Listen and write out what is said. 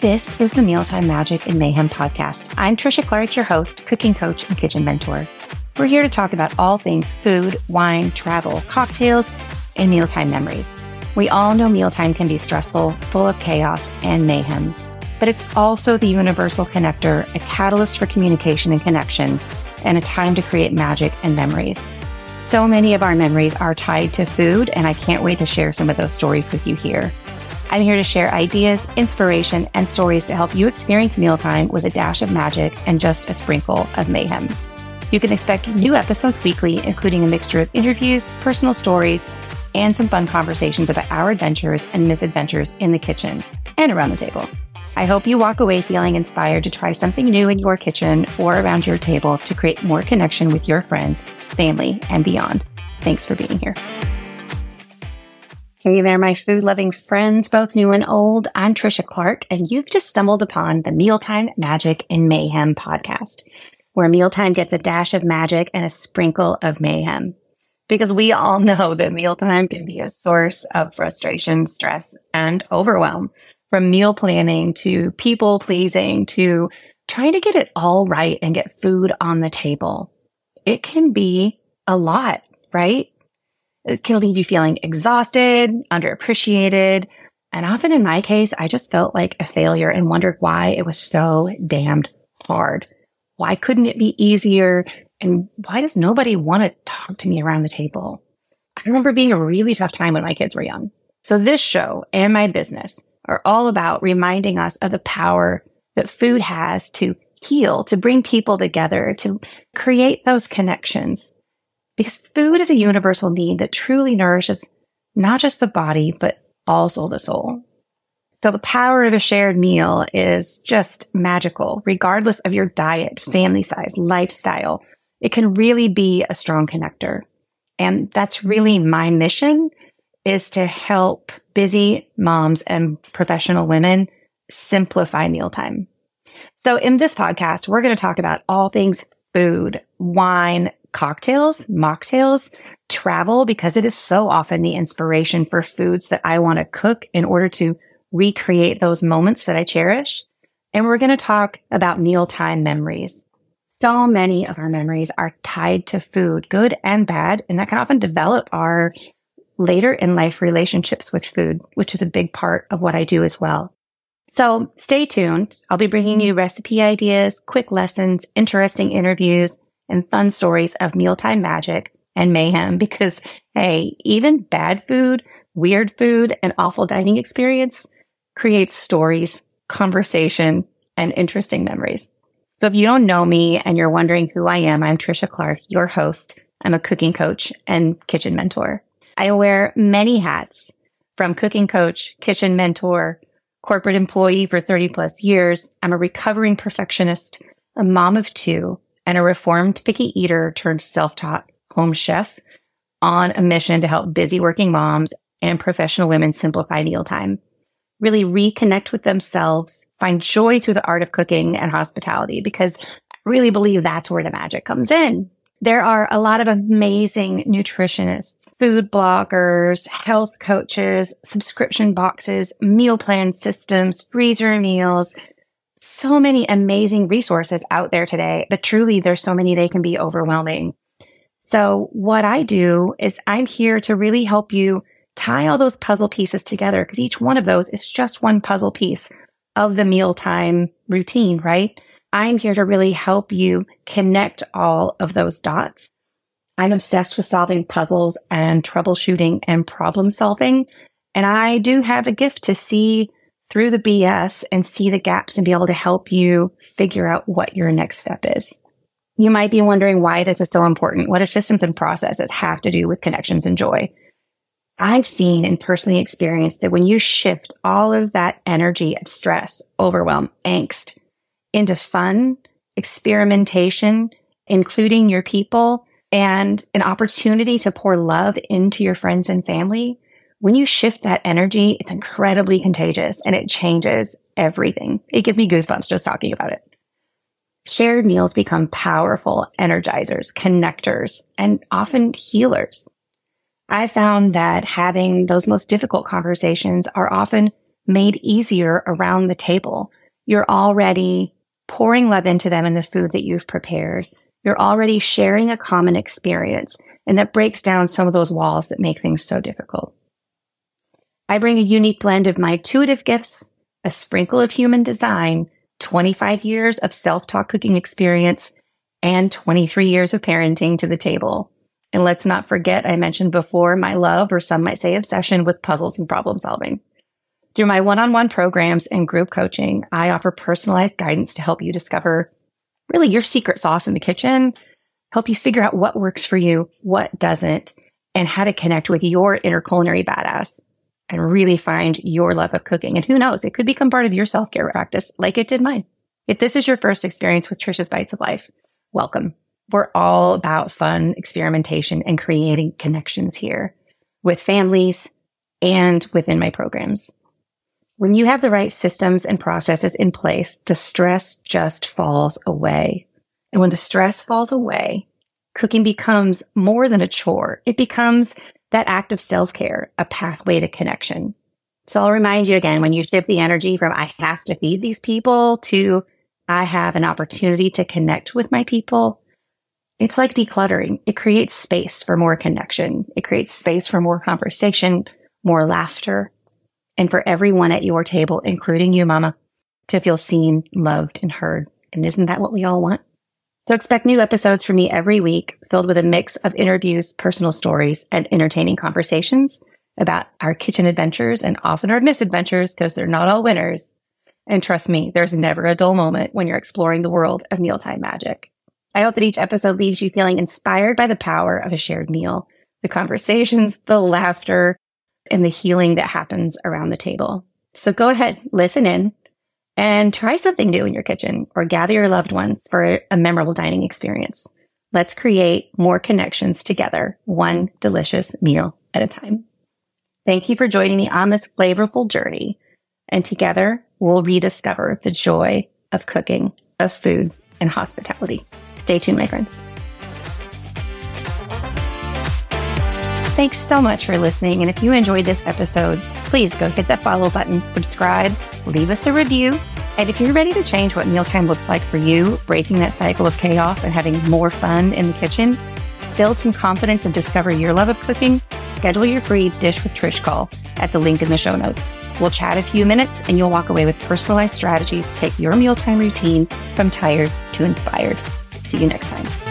This is the Mealtime Magic and Mayhem podcast. I'm Trisha Clark, your host, cooking coach, and kitchen mentor. We're here to talk about all things food, wine, travel, cocktails, and mealtime memories. We all know mealtime can be stressful, full of chaos and mayhem, but it's also the universal connector, a catalyst for communication and connection, and a time to create magic and memories. So many of our memories are tied to food, and I can't wait to share some of those stories with you here. I'm here to share ideas, inspiration, and stories to help you experience mealtime with a dash of magic and just a sprinkle of mayhem. You can expect new episodes weekly, including a mixture of interviews, personal stories, and some fun conversations about our adventures and misadventures in the kitchen and around the table. I hope you walk away feeling inspired to try something new in your kitchen or around your table to create more connection with your friends, family, and beyond. Thanks for being here. Hey there, my food loving friends, both new and old. I'm Trisha Clark, and you've just stumbled upon the Mealtime Magic and Mayhem podcast, where mealtime gets a dash of magic and a sprinkle of mayhem. Because we all know that mealtime can be a source of frustration, stress, and overwhelm. From meal planning to people pleasing to trying to get it all right and get food on the table. It can be a lot, right? It can leave you feeling exhausted, underappreciated. And often in my case, I just felt like a failure and wondered why it was so damned hard. Why couldn't it be easier? And why does nobody want to talk to me around the table? I remember being a really tough time when my kids were young. So this show and my business are all about reminding us of the power that food has to heal, to bring people together, to create those connections because food is a universal need that truly nourishes not just the body, but also the soul. So the power of a shared meal is just magical, regardless of your diet, family size, lifestyle. It can really be a strong connector. And that's really my mission is to help busy moms and professional women simplify mealtime. So in this podcast, we're going to talk about all things food, wine, cocktails, mocktails, travel, because it is so often the inspiration for foods that I want to cook in order to recreate those moments that I cherish. And we're going to talk about mealtime memories. So many of our memories are tied to food, good and bad, and that can often develop our later in life relationships with food, which is a big part of what I do as well. So stay tuned. I'll be bringing you recipe ideas, quick lessons, interesting interviews, and fun stories of mealtime magic and mayhem because, hey, even bad food, weird food, and awful dining experience creates stories, conversation, and interesting memories. So if you don't know me and you're wondering who I am, I'm Trisha Clark, your host. I'm a cooking coach and kitchen mentor. I wear many hats from cooking coach, kitchen mentor, corporate employee for 30 plus years. I'm a recovering perfectionist, a mom of two, and a reformed picky eater turned self-taught home chef on a mission to help busy working moms and professional women simplify mealtime, really reconnect with themselves, find joy through the art of cooking and hospitality, because I really believe that's where the magic comes in. There are a lot of amazing nutritionists, food bloggers, health coaches, subscription boxes, meal plan systems, freezer meals, so many amazing resources out there today, but truly there's so many they can be overwhelming. So what I do is I'm here to really help you tie all those puzzle pieces together because each one of those is just one puzzle piece of the mealtime routine, right? I'm here to really help you connect all of those dots. I'm obsessed with solving puzzles and troubleshooting and problem solving. And I do have a gift to see through the BS and see the gaps and be able to help you figure out what your next step is. You might be wondering why this is so important. What do systems and processes have to do with connections and joy? I've seen and personally experienced that when you shift all of that energy of stress, overwhelm, angst into fun, experimentation, including your people and an opportunity to pour love into your friends and family, when you shift that energy, it's incredibly contagious and it changes everything. It gives me goosebumps just talking about it. Shared meals become powerful energizers, connectors, and often healers. I found that having those most difficult conversations are often made easier around the table. You're already pouring love into them in the food that you've prepared. You're already sharing a common experience and that breaks down some of those walls that make things so difficult. I bring a unique blend of my intuitive gifts, a sprinkle of human design, 25 years of self-taught cooking experience, and 23 years of parenting to the table. And let's not forget, I mentioned before my love, or some might say obsession with puzzles and problem solving. Through my one on one programs and group coaching, I offer personalized guidance to help you discover really your secret sauce in the kitchen, help you figure out what works for you, what doesn't, and how to connect with your inner culinary badass and really find your love of cooking. And who knows, it could become part of your self care practice like it did mine. If this is your first experience with Trisha's Bites of Life, welcome. We're all about fun, experimentation, and creating connections here with families and within my programs. When you have the right systems and processes in place, the stress just falls away. And when the stress falls away, cooking becomes more than a chore. It becomes that act of self care, a pathway to connection. So I'll remind you again when you shift the energy from I have to feed these people to I have an opportunity to connect with my people. It's like decluttering. It creates space for more connection. It creates space for more conversation, more laughter, and for everyone at your table, including you, mama, to feel seen, loved, and heard. And isn't that what we all want? So expect new episodes from me every week filled with a mix of interviews, personal stories, and entertaining conversations about our kitchen adventures and often our misadventures because they're not all winners. And trust me, there's never a dull moment when you're exploring the world of mealtime magic. I hope that each episode leaves you feeling inspired by the power of a shared meal, the conversations, the laughter, and the healing that happens around the table. So go ahead, listen in, and try something new in your kitchen or gather your loved ones for a memorable dining experience. Let's create more connections together, one delicious meal at a time. Thank you for joining me on this flavorful journey. And together we'll rediscover the joy of cooking, of food, and hospitality. Stay tuned, my friends. Thanks so much for listening. And if you enjoyed this episode, please go hit that follow button, subscribe, leave us a review. And if you're ready to change what mealtime looks like for you, breaking that cycle of chaos and having more fun in the kitchen, build some confidence and discover your love of cooking, schedule your free Dish with Trish call at the link in the show notes. We'll chat a few minutes and you'll walk away with personalized strategies to take your mealtime routine from tired to inspired. See you next time.